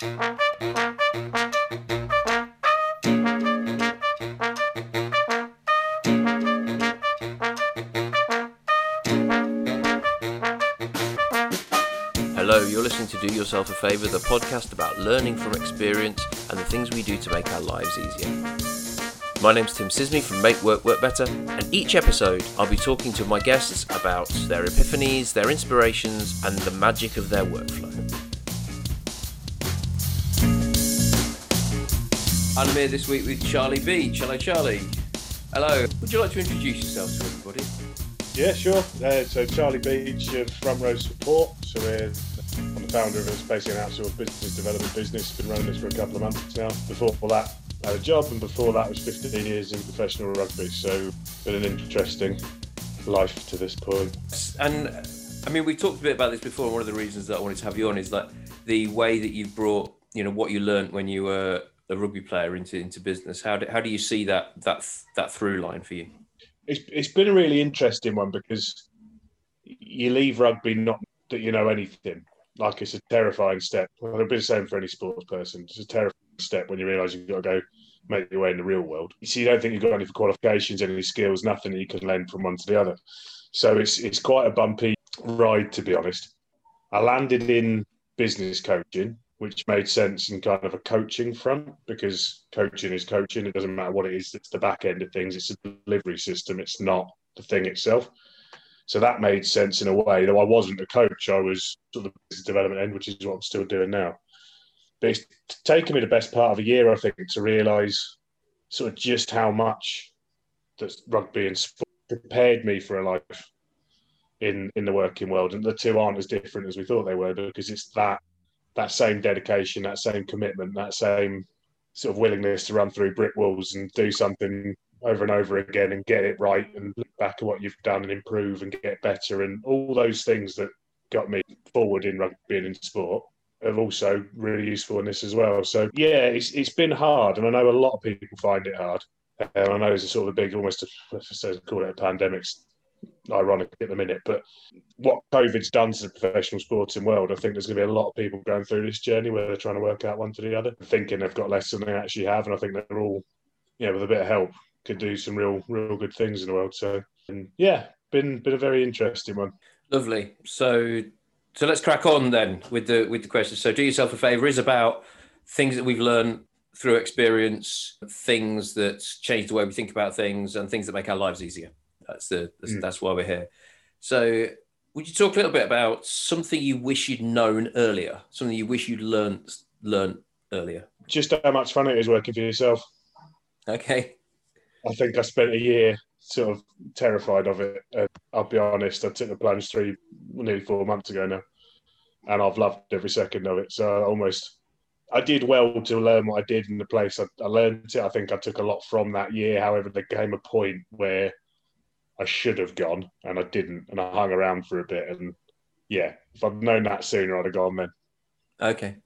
Hello, you're listening to Do Yourself a Favour, the podcast about learning from experience and the things we do to make our lives easier. My name's Tim Sisney from Make Work Work Better, and each episode I'll be talking to my guests about their epiphanies, their inspirations, and the magic of their workflow. I'm here this week with Charlie Beech. Hello, Charlie. Hello. Would you like to introduce yourself to everybody? Yeah, sure. Uh, so Charlie Beech of Front Row Support. So we're, I'm the founder of a basically an outsourced business development business. Been running this for a couple of months now. Before that, I had a job, and before that was 15 years in professional rugby. So been an interesting life to this point. And I mean, we talked a bit about this before. One of the reasons that I wanted to have you on is that the way that you've brought, you know, what you learned when you were a rugby player into into business. How do how do you see that that that through line for you? It's it's been a really interesting one because you leave rugby not that you know anything. Like it's a terrifying step. Well, it'll be the same for any sports person. It's a terrifying step when you realise you've got to go make your way in the real world. So you don't think you've got any qualifications, any skills, nothing that you can lend from one to the other. So it's it's quite a bumpy ride to be honest. I landed in business coaching, which made sense in kind of a coaching front because coaching is coaching. It doesn't matter what it is, it's the back end of things, it's a delivery system, it's not the thing itself. So that made sense in a way, though I wasn't a coach, I was sort of the business development end, which is what I'm still doing now. But it's taken me the best part of a year, I think, to realise sort of just how much that rugby and sport prepared me for a life in in the working world. And the two aren't as different as we thought they were because it's that that same dedication, that same commitment, that same sort of willingness to run through brick walls and do something over and over again and get it right and look back at what you've done and improve and get better and all those things that got me forward in rugby and in sport are also really useful in this as well. So yeah, it's it's been hard, and I know a lot of people find it hard. Uh, and I know it's a sort of a big, almost a, call it a pandemic, ironic at the minute. But what COVID's done to the professional sporting world, I think there's going to be a lot of people going through this journey where they're trying to work out one to the other, thinking they've got less than they actually have, and I think they're all, yeah, with a bit of help, could do some real, real good things in the world. So, and yeah, been been a very interesting one. Lovely. So so let's crack on then with the with the questions. So do yourself a favor is about things that we've learned through experience, things that change the way we think about things, and things that make our lives easier. That's the that's, mm. that's why we're here. So would you talk a little bit about something you wish you'd known earlier, something you wish you'd learned learned earlier? Just how much fun it is working for yourself. Okay. I think I spent a year sort of terrified of it. Uh, I'll be honest, I took the plunge three, nearly four months ago now, and I've loved every second of it. So I almost, I did well to learn what I did in the place. I, I learned it. I think I took a lot from that year. However, there came a point where I should have gone and I didn't, and I hung around for a bit. And yeah, if I'd known that sooner, I'd have gone then. Okay,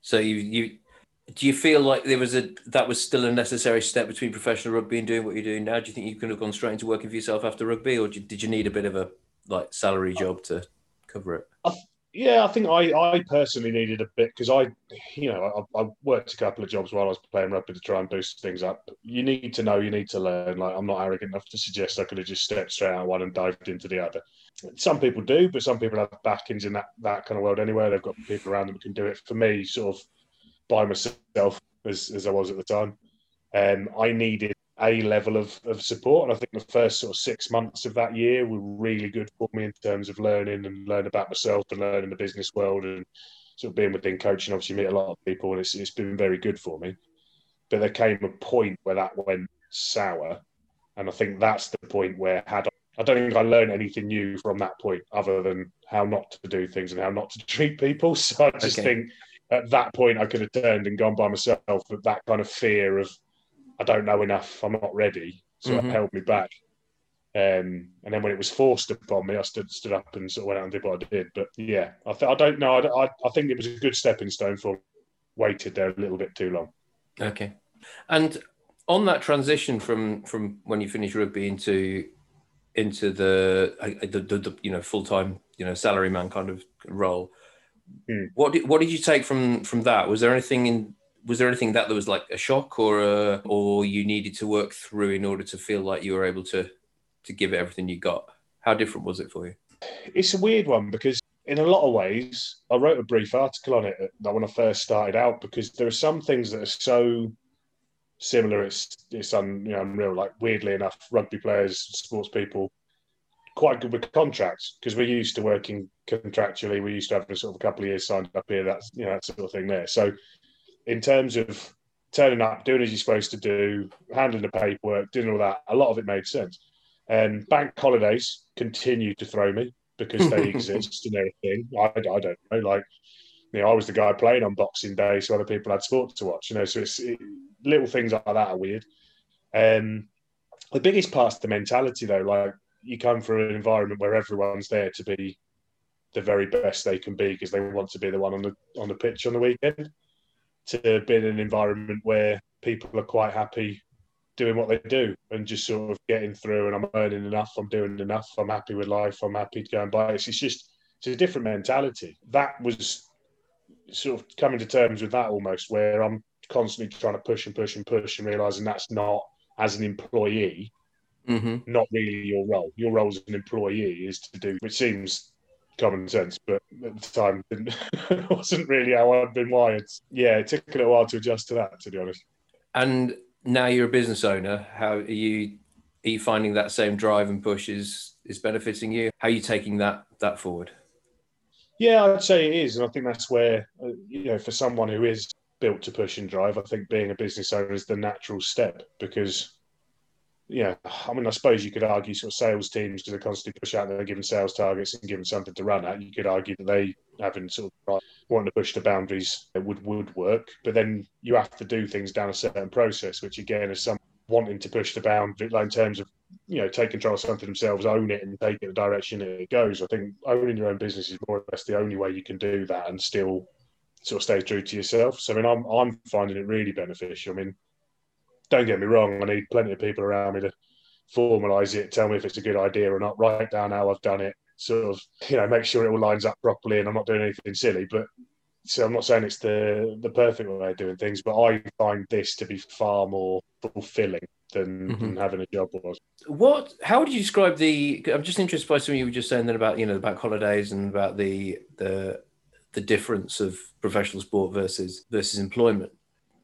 so you you do you feel like there was a that was still a necessary step between professional rugby and doing what you're doing now? Do you think you could have gone straight into working for yourself after rugby, or did you need a bit of a like salary job to cover it? I, yeah, I think I, I personally needed a bit because I, you know, I, I, worked a couple of jobs while I was playing rugby to try and boost things up. You need to know, you need to learn. Like I'm not arrogant enough to suggest I could have just stepped straight out one and dived into the other. Some people do, but some people have backings in that that kind of world anyway. They've got people around them who can do it. For me, sort of by myself as, as I was at the time. Um, I needed a level of, of support. And I think the first sort of six months of that year were really good for me in terms of learning and learning about myself and learning the business world and sort of being within coaching. Obviously, meet a lot of people and it's, it's been very good for me. But there came a point where that went sour. And I think that's the point where had I, I don't think I learned anything new from that point other than how not to do things and how not to treat people. So I just okay. think at that point I could have turned and gone by myself, but that kind of fear of I don't know enough, I'm not ready, so mm-hmm. it held me back. Um, and then when it was forced upon me, I stood stood up and sort of went out and did what I did. But yeah, I, th- I don't know. I, I, I think it was a good stepping stone for waited there a little bit too long. Okay, and on that transition from from when you finished rugby into into the the, the, the you know full time you know salary man kind of role Mm. What did what did you take from from that? Was there anything in was there anything that there was like a shock or a, or you needed to work through in order to feel like you were able to to give it everything you got? How different was it for you? It's a weird one because in a lot of ways, I wrote a brief article on it when I first started out because there are some things that are so similar. It's it's un, you know, unreal. Like weirdly enough, rugby players, sports people, quite good with contracts because we're used to working contractually. We used to have a sort of a couple of years signed up here. That's you know that sort of thing there. So in terms of turning up, doing as you're supposed to do, handling the paperwork, doing all that, a lot of it made sense. And um, bank holidays continue to throw me because they exist and they're a thing. I, I don't know. Like, you know, I was the guy playing on Boxing Day, so other people had sport to watch. You know, so it's it, little things like that are weird. Um, the biggest part's the mentality, though. Like, you come from an environment where everyone's there to be the very best they can be because they want to be the one on the on the pitch on the weekend. To be in an environment where people are quite happy doing what they do and just sort of getting through and I'm earning enough, I'm doing enough, I'm happy with life, I'm happy to go and buy it. It's just it's a different mentality. That was sort of coming to terms with that almost where I'm constantly trying to push and push and push and realizing that's not as an employee, mm-hmm. not really your role. Your role as an employee is to do, which seems common sense, but at the time it wasn't really how I'd been wired. Yeah, it took a little while to adjust to that, to be honest. And now you're a business owner. How are you? Are you finding that same drive and push is is benefiting you? How are you taking that that forward? Yeah, I'd say it is, and I think that's where uh, you know, for someone who is built to push and drive, I think being a business owner is the natural step because yeah, I mean, I suppose you could argue sort of sales teams because they constantly push out, they're given sales targets and given something to run at. You could argue that they having sort of wanting to push the boundaries would would work, but then you have to do things down a certain process, which again is some wanting to push the boundary, like in terms of you know take control of something themselves, own it, and take it the direction it goes. I think owning your own business is more or less the only way you can do that and still sort of stay true to yourself. So I mean, I'm I'm finding it really beneficial. I mean don't get me wrong, I need plenty of people around me to formalise it, tell me if it's a good idea or not, write down how I've done it, sort of, you know, make sure it all lines up properly and I'm not doing anything silly. But so I'm not saying it's the the perfect way of doing things, but I find this to be far more fulfilling than, mm-hmm. than having a job was. What? How would you describe the? I'm just interested by something you were just saying then about you know the bank holidays and about the the the difference of professional sport versus versus employment.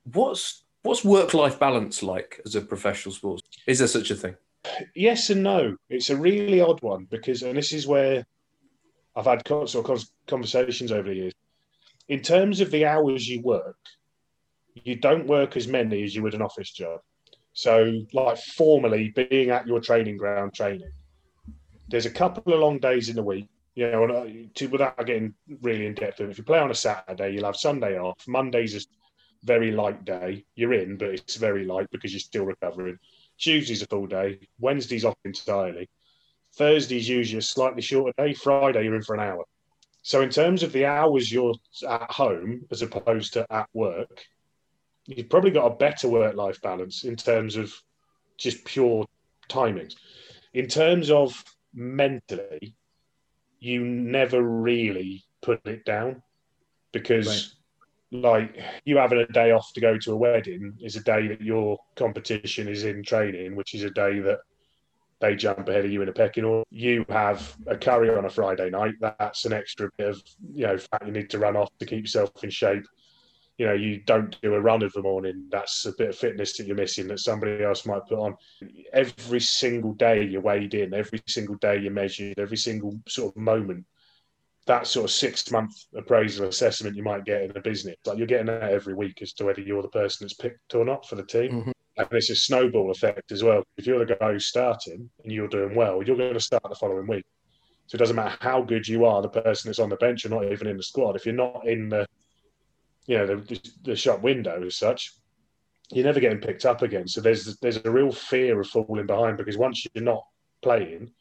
What's What's work life balance like as a professional sports? Is there such a thing? Yes and no. It's a really odd one because, and this is where I've had sort of conversations over the years. In terms of the hours you work, you don't work as many as you would an office job. So, like formally being at your training ground training, there's a couple of long days in the week. You know, uh, to, without getting really in depth, if you play on a Saturday, you'll have Sunday off. Mondays is very light day. You're in, but it's very light because you're still recovering. Tuesday's a full day. Wednesday's off entirely. Thursday's usually a slightly shorter day. Friday, you're in for an hour. So, in terms of the hours you're at home as opposed to at work, you've probably got a better work life balance in terms of just pure timings. In terms of mentally, you never really put it down because. Right like you having a day off to go to a wedding is a day that your competition is in training, which is a day that they jump ahead of you in a pecking order. You have a curry on a Friday night. That's an extra bit of you know fat you need to run off to keep yourself in shape. You know, you don't do a run of the morning. That's a bit of fitness that you're missing that somebody else might put on. Every single day you're weighed in. Every single day you're measured. Every single sort of moment that sort of six month appraisal assessment you might get in a business. Like you're getting that every week as to whether you're the person that's picked or not for the team. Mm-hmm. And it's a snowball effect as well. If you're the guy who's starting and you're doing well, you're going to start the following week. So it doesn't matter how good you are, the person that's on the bench or not even in the squad. If you're not in the, you know, the, the shop window as such, you're never getting picked up again. So there's there's a real fear of falling behind because once you're not playing,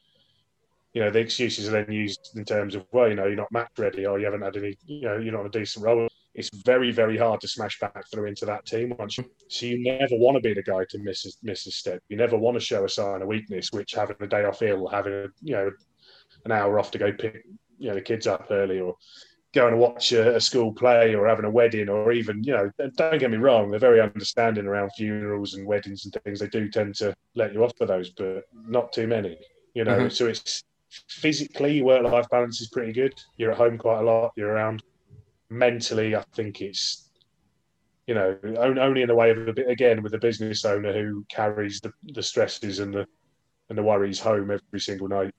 you know, the excuses are then used in terms of, well, you know, you're not match ready or you haven't had any, you know, you're not a decent role. It's very, very hard to smash back through into that team once you, so you never want to be the guy to miss a, miss a step. You never want to show a sign of weakness, which having a day off ill, having a, you know, an hour off to go pick, you know, the kids up early or going to watch a, a, school play or having a wedding or even you know don't get me wrong they're very understanding around funerals and weddings and things they do tend to let you off for those but not too many you know mm-hmm. so it's physically work life balance is pretty good you're at home quite a lot you're around mentally i think it's you know only in the way of a bit again with a business owner who carries the, the stresses and the and the worries home every single night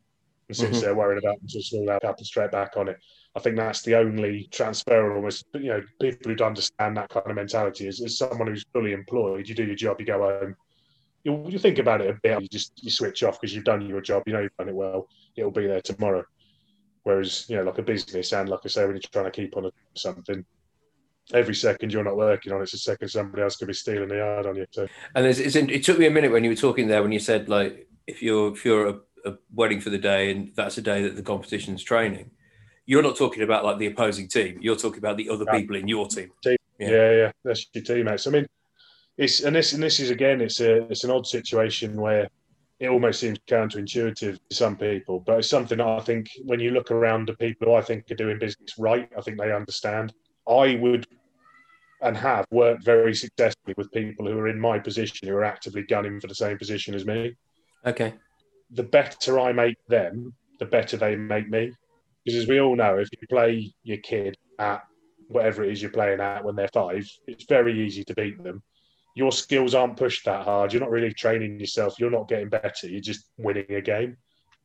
and sits mm-hmm. there worrying about them to small out and straight back on it I think that's the only transfer almost, you know, people who don't understand that kind of mentality is, is someone who's fully employed. You do your job, you go home, you, you think about it a bit, you just you switch off because you've done your job, you know you've done it well, it'll be there tomorrow. Whereas, you know, like a business, and like I say, when you're trying to keep on something, every second you're not working on it's a second somebody else could be stealing the yard on you. So. And it's, it's, it took me a minute when you were talking there when you said like if you're if you're a, a wedding for the day and that's a day that the competition's training you're not talking about like the opposing team. You're talking about the other people in your team. team. Yeah. yeah, yeah, that's your teammates. I mean, it's and this and this is again, it's a it's an odd situation where it almost seems counterintuitive to some people, but it's something I think when you look around the people who I think are doing business right, I think they understand. I would and have worked very successfully with people who are in my position who are actively gunning for the same position as me. Okay. The better I make them, the better they make me. Because as we all know, if you play your kid at whatever it is you're playing at when they're five, it's very easy to beat them. Your skills aren't pushed that hard. You're not really training yourself. You're not getting better. You're just winning a game.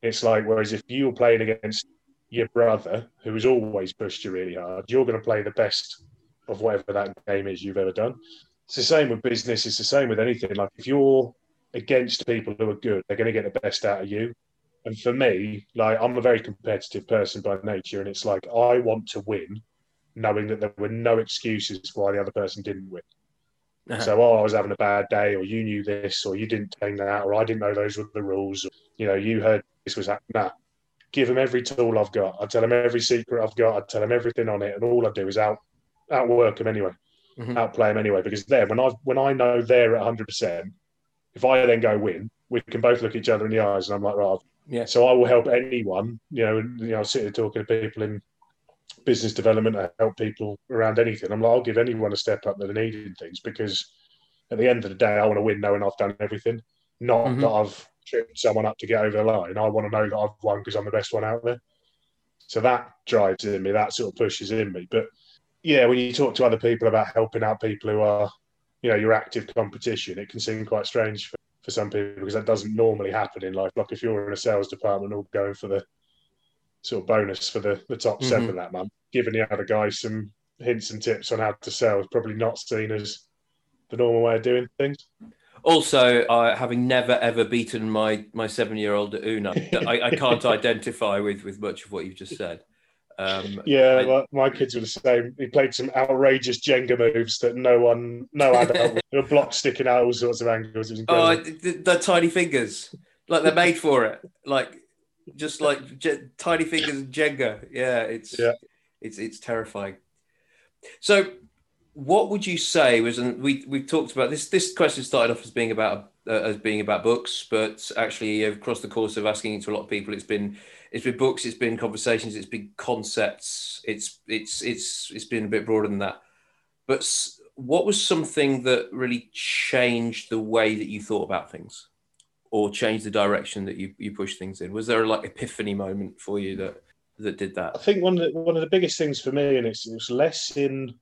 It's like, whereas if you're playing against your brother, who has always pushed you really hard, you're going to play the best of whatever that game is you've ever done. It's the same with business. It's the same with anything. Like if you're against people who are good, they're going to get the best out of you. And for me, like I'm a very competitive person by nature, and it's like I want to win, knowing that there were no excuses why the other person didn't win. Uh-huh. So, oh, I was having a bad day, or you knew this, or you didn't take that, or I didn't know those were the rules. Or, you know, you heard this was happening. Nah, give them every tool I've got. I tell them every secret I've got. I tell them everything on it, and all I do is out outwork them anyway, mm-hmm. outplay them anyway. Because there, when I when I know they're at hundred percent, if I then go win, we can both look each other in the eyes, and I'm like, right, yeah. So I will help anyone. You know, you know, sit here talking to people in business development. I help people around anything. I'm like, I'll give anyone a step up that are needing things because at the end of the day, I want to win knowing I've done everything, not mm-hmm. that I've tripped someone up to get over the line. I want to know that I've won because I'm the best one out there. So that drives in me. That sort of pushes in me. But yeah, when you talk to other people about helping out people who are, you know, your active competition, it can seem quite strange for for some people because that doesn't normally happen in life. Like if you're in a sales department all going for the sort of bonus for the, the top mm-hmm. seven that month, giving the other guys some hints and tips on how to sell is probably not seen as the normal way of doing things. Also, uh, having never ever beaten my my seven year old at Uno, I, I can't identify with with much of what you've just said. Um, yeah, I, my kids were the same. He played some outrageous Jenga moves that no one, no adult, there were blocks sticking out all sorts of angles. oh, the, the, tiny fingers, like they're made for it, like just like j- tiny fingers and Jenga. Yeah, it's yeah. it's it's terrifying. So, what would you say was? And we we talked about this. This question started off as being about uh, as being about books, but actually across the course of asking it to a lot of people, it's been it's been books, it's been conversations, it's been concepts, it's it's it's it's been a bit broader than that. But what was something that really changed the way that you thought about things, or change the direction that you you push things in? Was there a like epiphany moment for you that that did that? I think one of the, one of the biggest things for me, and it's it's less in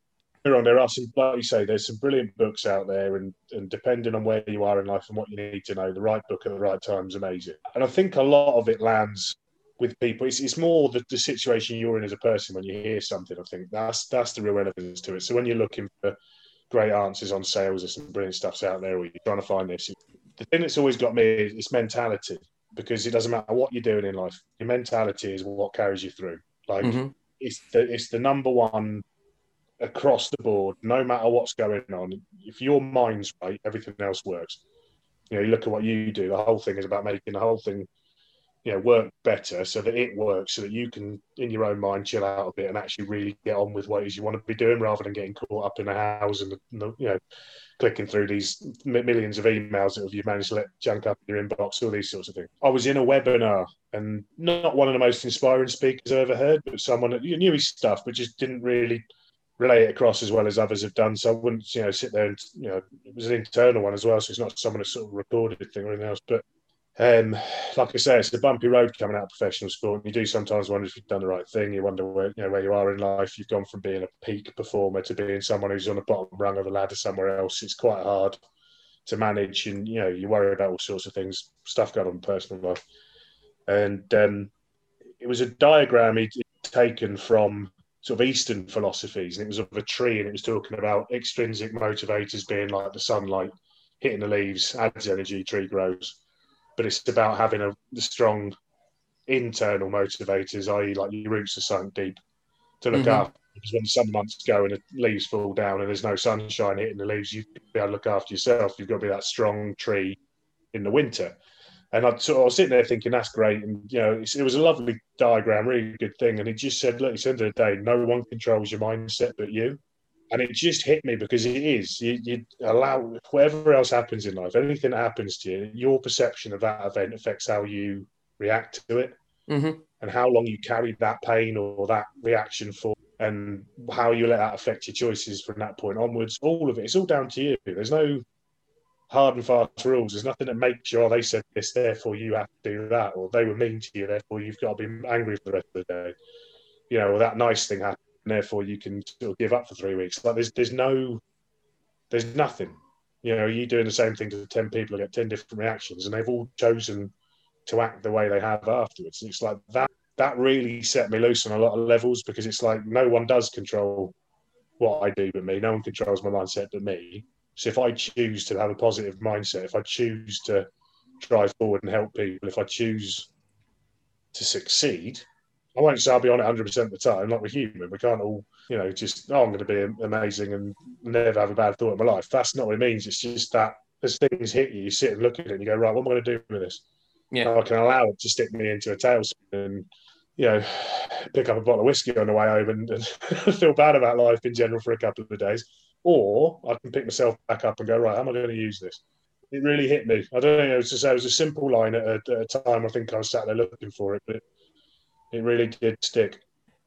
on, there are some, like you say, there's some brilliant books out there, and, and depending on where you are in life and what you need to know, the right book at the right time is amazing. And I think a lot of it lands with people. It's, it's more the, the situation you're in as a person when you hear something. I think that's that's the real relevance to it. So when you're looking for great answers on sales, there's some brilliant stuffs out there. Or you're trying to find this. The thing that's always got me is, mentality because it doesn't matter what you're doing in life. Your mentality is what carries you through. Like mm-hmm. it's the it's the number one across the board. No matter what's going on, if your mind's right, everything else works. You know, you look at what you do. The whole thing is about making the whole thing you know work better so that it works so that you can in your own mind chill out a bit and actually really get on with what it is you want to be doing rather than getting caught up in a house and you know clicking through these millions of emails that you've managed to let junk up in your inbox all these sorts of things. I was in a webinar and not one of the most inspiring speakers i've ever heard but someone that knew his stuff but just didn't really relay it across as well as others have done so i wouldn't you know sit there and you know it was an internal one as well so it's not someone who sort of recorded thing or anything else but um, like I say, it's a bumpy road coming out of professional sport. You do sometimes wonder if you've done the right thing. You wonder where you know where you are in life. You've gone from being a peak performer to being someone who's on the bottom rung of the ladder somewhere else. It's quite hard to manage, and you know you worry about all sorts of things, stuff going on in personal life. And um, it was a diagram he'd taken from sort of Eastern philosophies, and it was of a tree, and it was talking about extrinsic motivators being like the sunlight hitting the leaves adds energy, tree grows but it's about having a strong internal motivators, i.e., like your roots are sunk deep to look mm-hmm. after. Because when some months go and the leaves fall down and there's no sunshine hitting the leaves, you've got to be able to look after yourself. You've got to be that strong tree in the winter. And I, of, I was sitting there thinking, that's great. And, you know, it was a lovely diagram, really good thing. And he just said, look, it's the end of the day, no one controls your mindset but you and it just hit me because it is you, you, allow whatever else happens in life anything that happens to you your perception of that event affects how you react to it mm-hmm. and how long you carry that pain or that reaction for and how you let that affect your choices from that point onwards. All of it it's all down to you. There's no hard and fast rules. There's nothing that makes you oh they said this therefore you have to do that or they were mean to you therefore you've got to be angry for the rest of the day. You know or that nice thing happened and therefore you can still give up for three weeks. Like there's there's no there's nothing. You know, you doing the same thing to ten people, get ten different reactions, and they've all chosen to act the way they have afterwards. And it's like that that really set me loose on a lot of levels because it's like no one does control what I do but me. No one controls my mindset but me. So if I choose to have a positive mindset, if I choose to drive forward and help people, if I choose to succeed, I won't say I'll be on it 100% of the time. Like we're human. We can't all, you know, just, oh, I'm going to be amazing and never have a bad thought in my life. That's not what it means. It's just that as things hit you, you sit and look at it and you go, right, what am I going to do with this? Yeah. I can allow it to stick me into a tailspin and, you know, pick up a bottle of whiskey on the way home and, and feel bad about life in general for a couple of days. Or I can pick myself back up and go, right, how am I going to use this? It really hit me. I don't know. It was just it was a simple line at a, at a time. I think I was sat there looking for it, but it really did stick.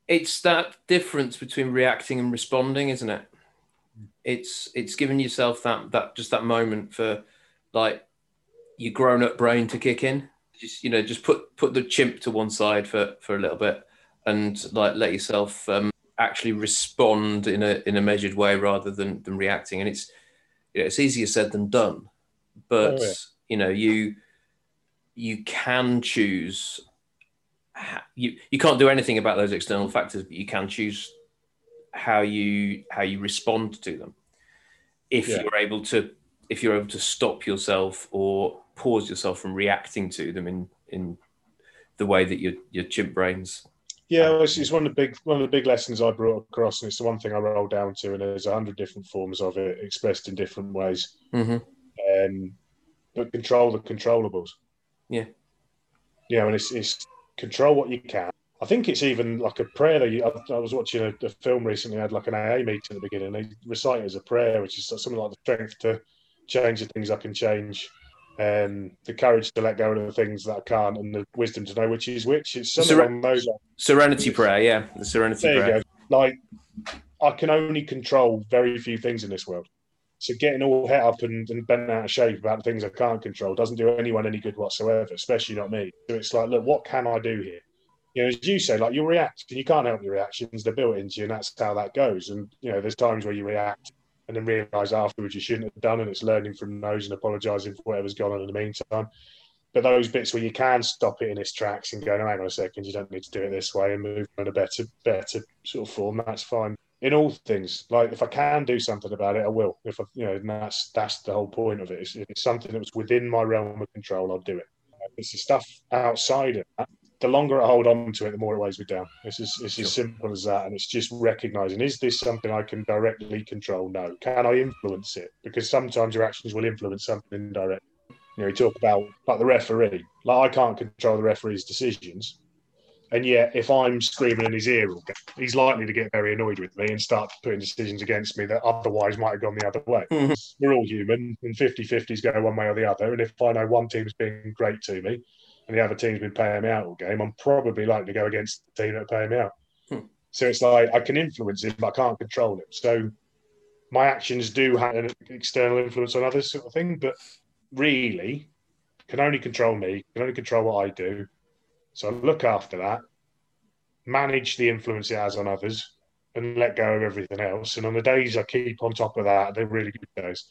It's that difference between reacting and responding, isn't it? It's it's giving yourself that that just that moment for like your grown up brain to kick in. Just you know, just put put the chimp to one side for for a little bit and like let yourself um, actually respond in a in a measured way rather than than reacting. And it's you know, it's easier said than done, but oh, yeah. you know you you can choose you you can't do anything about those external factors, but you can choose how you how you respond to them. If yeah. you're able to if you're able to stop yourself or pause yourself from reacting to them in in the way that your your chimp brains yeah, well, it's, it's, one of the big one of the big lessons I brought across, and it's the one thing I rolled down to. And there's a hundred different forms of it expressed in different ways. Mm-hmm. Um, but control the controllables. Yeah, yeah, and it's, it's control what you can. I think it's even like a prayer. That you, I, I, was watching a, a, film recently, I had like an AA meeting at the beginning. They recite it as a prayer, which is something like the strength to change the things I can change, and the courage to let go of the things that I can't, and the wisdom to know which is which. It's something Seren- along those. Serenity prayer, yeah, the serenity there prayer. Like I can only control very few things in this world. So getting all het up and, and bent out of shape about things I can't control doesn't do anyone any good whatsoever, especially not me. So it's like, look, what can I do here? You know, as you say, like you react and you can't help your reactions, they're built into you, and that's how that goes. And you know, there's times where you react and then realise afterwards you shouldn't have done, and it's learning from those and apologising for whatever's gone on in the meantime. But those bits where you can stop it in its tracks and go, no, hang on a second, you don't need to do it this way and move on a better, better sort of form, that's fine in all things. Like if I can do something about it, I will. If I, you know, that's that's the whole point of it. It's, it's something that was within my realm of control. I'll do it. It's the stuff outside of that. The longer I hold on to it, the more it weighs me down. It's as, it's sure. as simple as that. And it's just recognizing: is this something I can directly control? No. Can I influence it? Because sometimes your actions will influence something indirect. You know, you talk about like the referee. Like I can't control the referee's decisions, and yet if I'm screaming in his ear, he's likely to get very annoyed with me and start putting decisions against me that otherwise might have gone the other way. Mhm. We're all human, and 50-50s go one way or the other. And if I know one team's been great to me, and the other team's been paying me out all game, I'm probably likely to go against the team that paying me out. Hmm. So it's like I can influence it, but I can't control it. So my actions do have an external influence on others, sort of thing. But really, can only control me, can only control what I do. So look after that, manage the influence it has on others, and let go of everything else. And on the days I keep on top of that, they're really good days.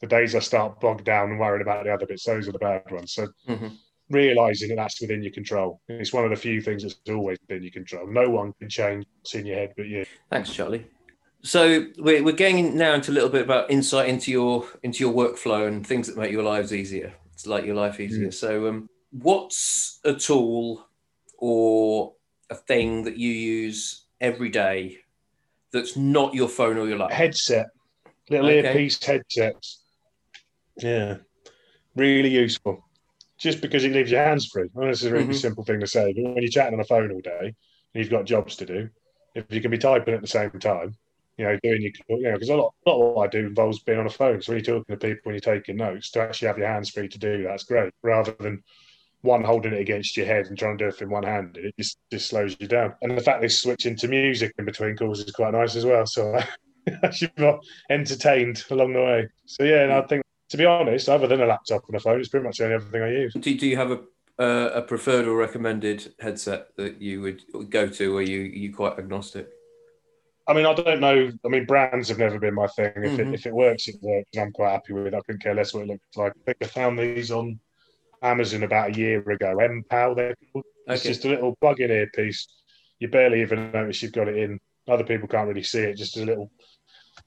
The days I start bogged down and worried about the other bits, those are the bad ones. So Mhm. realizing that that's within your control. It's one of the few things that's always been your control. No one can change what's in your head but you. Thanks, Charlie. So we're, we're getting now into a little bit about insight into your into your workflow and things that make your lives easier. It's like your life easier. So, um, what's a tool or a thing that you use every day that's not your phone or your laptop? Headset, little Okay. earpiece headsets. Yeah, really useful. Just because it leaves your hands free. I know this is a really Mhm. simple thing to say, but when you're chatting on the phone all day and you've got jobs to do, if you can be typing at the same time, you know, doing your, you know, because a lot, a lot of what I do involves being on a phone. So when you're talking to people, when you're taking notes, to actually have your hands free to do that's great, rather than one holding it against your head and trying to do it in one hand. It just, just slows you down. And the fact they switch into music in between calls is quite nice as well. So I should be entertained along the way. So yeah, and I think to be honest, other than a laptop and a phone, it's pretty much the only other thing I use. Do, do you have a uh, a preferred or recommended headset that you would go to, or you you quite agnostic? I mean, I don't know. I mean, brands have never been my thing. If, Mhm. it, if it works, it works. And I'm quite happy with it. I couldn't care less what it looks like. I think I found these on Amazon about a year ago. MPAL, they're called. It's Okay. just a little plug-in earpiece. You barely even notice you've got it in. Other people can't really see it. Just a little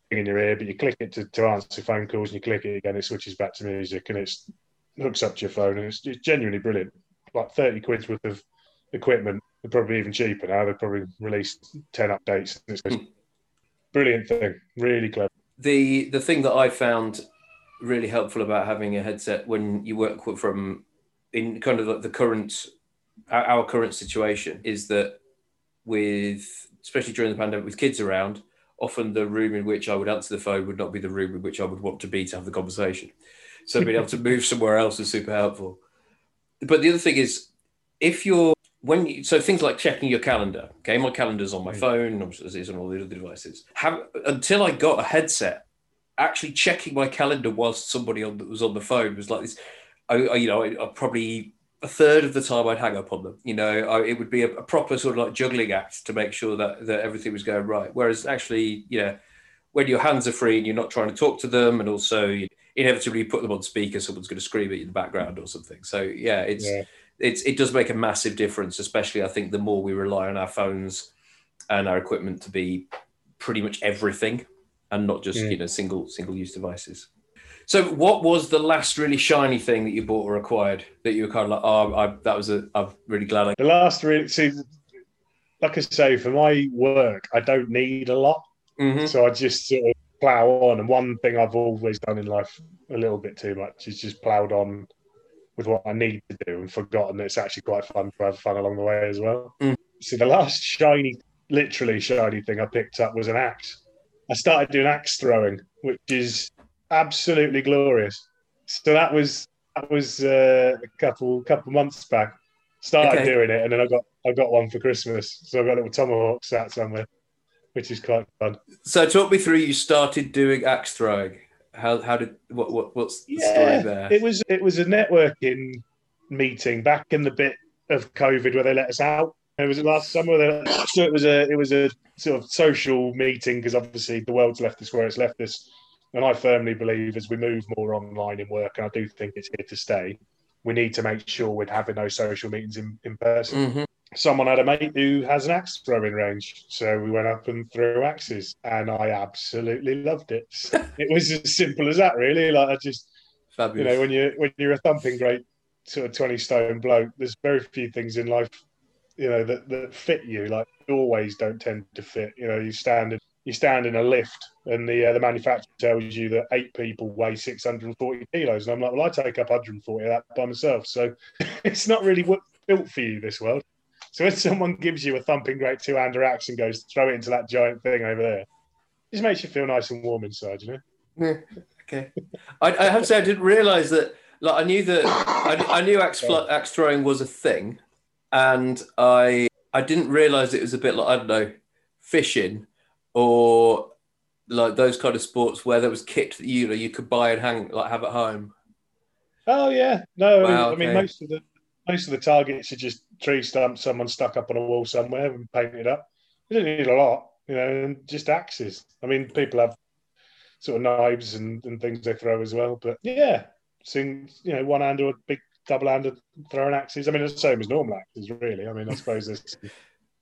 thing in your ear, but you click it to, to answer phone calls, and you click it again, it switches back to music, and it's hooks up to your phone, and it's, it's genuinely brilliant. Like thirty quid's worth of equipment. They're probably even cheaper now. They've probably released ten updates. It's a hmm. brilliant thing. Really clever. the the thing that I found really helpful about having a headset when you work from in kind of like the current our, current situation is that with especially during the pandemic with kids around often the room in which I would answer the phone would not be the room in which I would want to be to have the conversation. So being able to move somewhere else is super helpful. But the other thing is if you're when you, so things like checking your calendar okay? My calendar's on my Mm. phone as it is on all the other devices. Have until i got a headset actually checking my calendar whilst somebody on was on the phone was like this i, I you know I, I probably a third of the time i'd hang up on them you know I, it would be a, a proper sort of like juggling act to make sure that that everything was going right whereas actually you know when your hands are free and you're not trying to talk to them and also you inevitably you put them on speaker someone's going to scream at you in the background or something so yeah it's Yeah. it's it does make a massive difference, especially I think the more we rely on our phones and our equipment to be pretty much everything and not just Yeah. you know single single use devices. So, what was the last really shiny thing that you bought or acquired that you were kind of like, oh, I, that was a, I'm really glad I. The last really, see, like I say, for my work, I don't need a lot. Mhm. So I just sort of plow on. And one thing I've always done in life a little bit too much is just plowed on with what I need to do and forgotten that it's actually quite fun to have fun along the way as well. Mm. So the last shiny, literally shiny thing I picked up was an axe. I started doing axe throwing, which is absolutely glorious. So that was that was uh, a couple couple months back. Started Okay. doing it, and then I got I got one for Christmas. So I got a little tomahawk sat somewhere, which is quite fun. So, talk me through. You started doing axe throwing. How how did what what what's the story there? It was it was a networking meeting back in the bit of COVID where they let us out. It was last summer. They, so it was a it was a sort of social meeting because obviously the world's left us where it's left us, and I firmly believe as we move more online in work, and I do think it's here to stay. We need to make sure we're having those social meetings in, in person. Mhm. Someone had a mate who has an axe throwing range, so we went up and threw axes, and I absolutely loved it. it was as simple as that, really. Like I just you know, when you when you're a thumping great sort of twenty stone bloke, there's very few things in life, you know, that, that fit you. Like always don't tend to fit. You know, you stand and you stand in a lift and the uh, the manufacturer tells you that eight people weigh 640 kilos, and I'm like, well, I take up 140 of that by myself, so it's not really built for you this world. So when someone gives you a thumping great two-hander axe and goes throw it into that giant thing over there, it just makes you feel nice and warm inside, you know. Yeah. Okay. I, I have to say I didn't realise that. Like I knew that I, I knew axe, axe throwing was a thing, and I I didn't realise it was a bit like I don't know fishing or like those kind of sports where there was kit that you know you could buy and hang like have at home. Oh yeah, no, wow, I mean okay. most of the most of the targets are just tree stumps, someone stuck up on a wall somewhere and painted up. You don't need a lot, you know, and just axes. I mean, people have sort of knives and, and things they throw as well, but yeah, seeing you know one hand or big double handed throwing axes. I mean, it's the same as normal axes, really. I mean, I suppose there's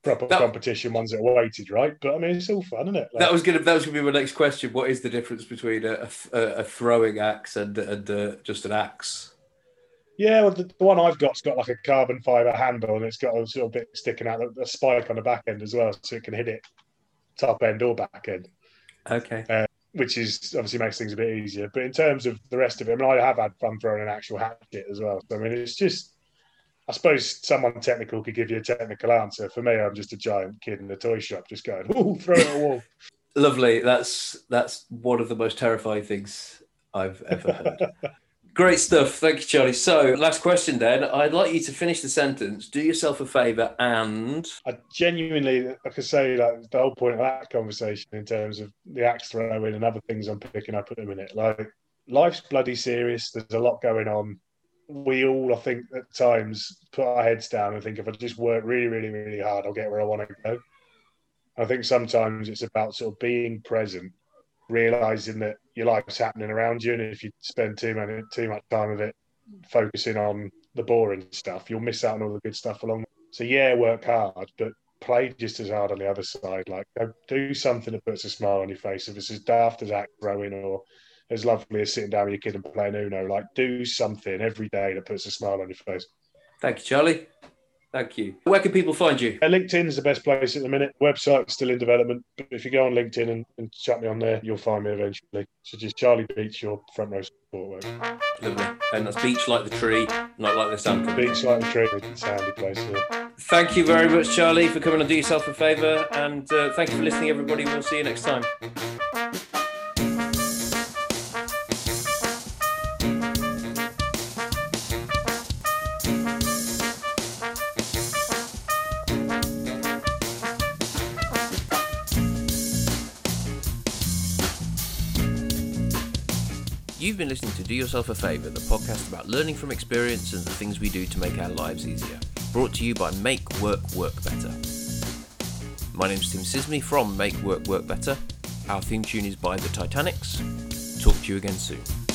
proper that, competition ones that are weighted, right? But I mean, it's all fun, isn't it? Like, that was gonna that was gonna be my next question. What is the difference between a, a, a throwing axe and and uh, just an axe? Yeah, well, the, the, one I've got's got like a carbon fiber handle, and it's got a little bit sticking out, a spike on the back end as well, so it can hit it top end or back end. Okay. Uh, which is obviously makes things a bit easier. But in terms of the rest of it, I mean, I have had fun throwing an actual hatchet as well. So, I mean, it's just I suppose someone technical could give you a technical answer. For me, I'm just a giant kid in a toy shop, just going, "Oh, throw it at a wall." Lovely. That's that's one of the most terrifying things I've ever heard. Great stuff. Thank you, Charlie. So, last question then. I'd like you to finish the sentence. Do yourself a favour and. I genuinely, I could say, like the whole point of that conversation in terms of the axe throwing and other things I'm picking up at the minute. Like, life's bloody serious. There's a lot going on we all, I think, at times put our heads down and think if I just work really, really, really hard, I'll get where I want to go. I think sometimes it's about sort of being present, realizing that your life's happening around you, and if you spend too many too much time of it focusing on the boring stuff, you'll miss out on all the good stuff along. So yeah, work hard, but play just as hard on the other side. Like do something that puts a smile on your face. If it's as daft as act throwing or as lovely as sitting down with your kid and playing Uno. Like, do something every day that puts a smile on your face. Thank you, Charlie. Thank you. Where can people find you? Uh, LinkedIn is the best place at the minute. Website's still in development, but if you go on LinkedIn and, and chat me on there, you'll find me eventually. So just Charlie Beech, your front row support work. Lovely. And that's beech like the tree, not like the sand. Beech like the tree, a sandy place. Yeah. Thank you very much, Charlie, for coming and do yourself a favour, and uh, thank you for listening, everybody. We'll see you next time. You've been listening to Do Yourself a Favour, the podcast about learning from experience and the things we do to make our lives easier. Brought to you by Make Work Work Better. My name is Tim Sisney from Make Work Work Better. Our theme tune is by The Titanics. Talk to you again soon.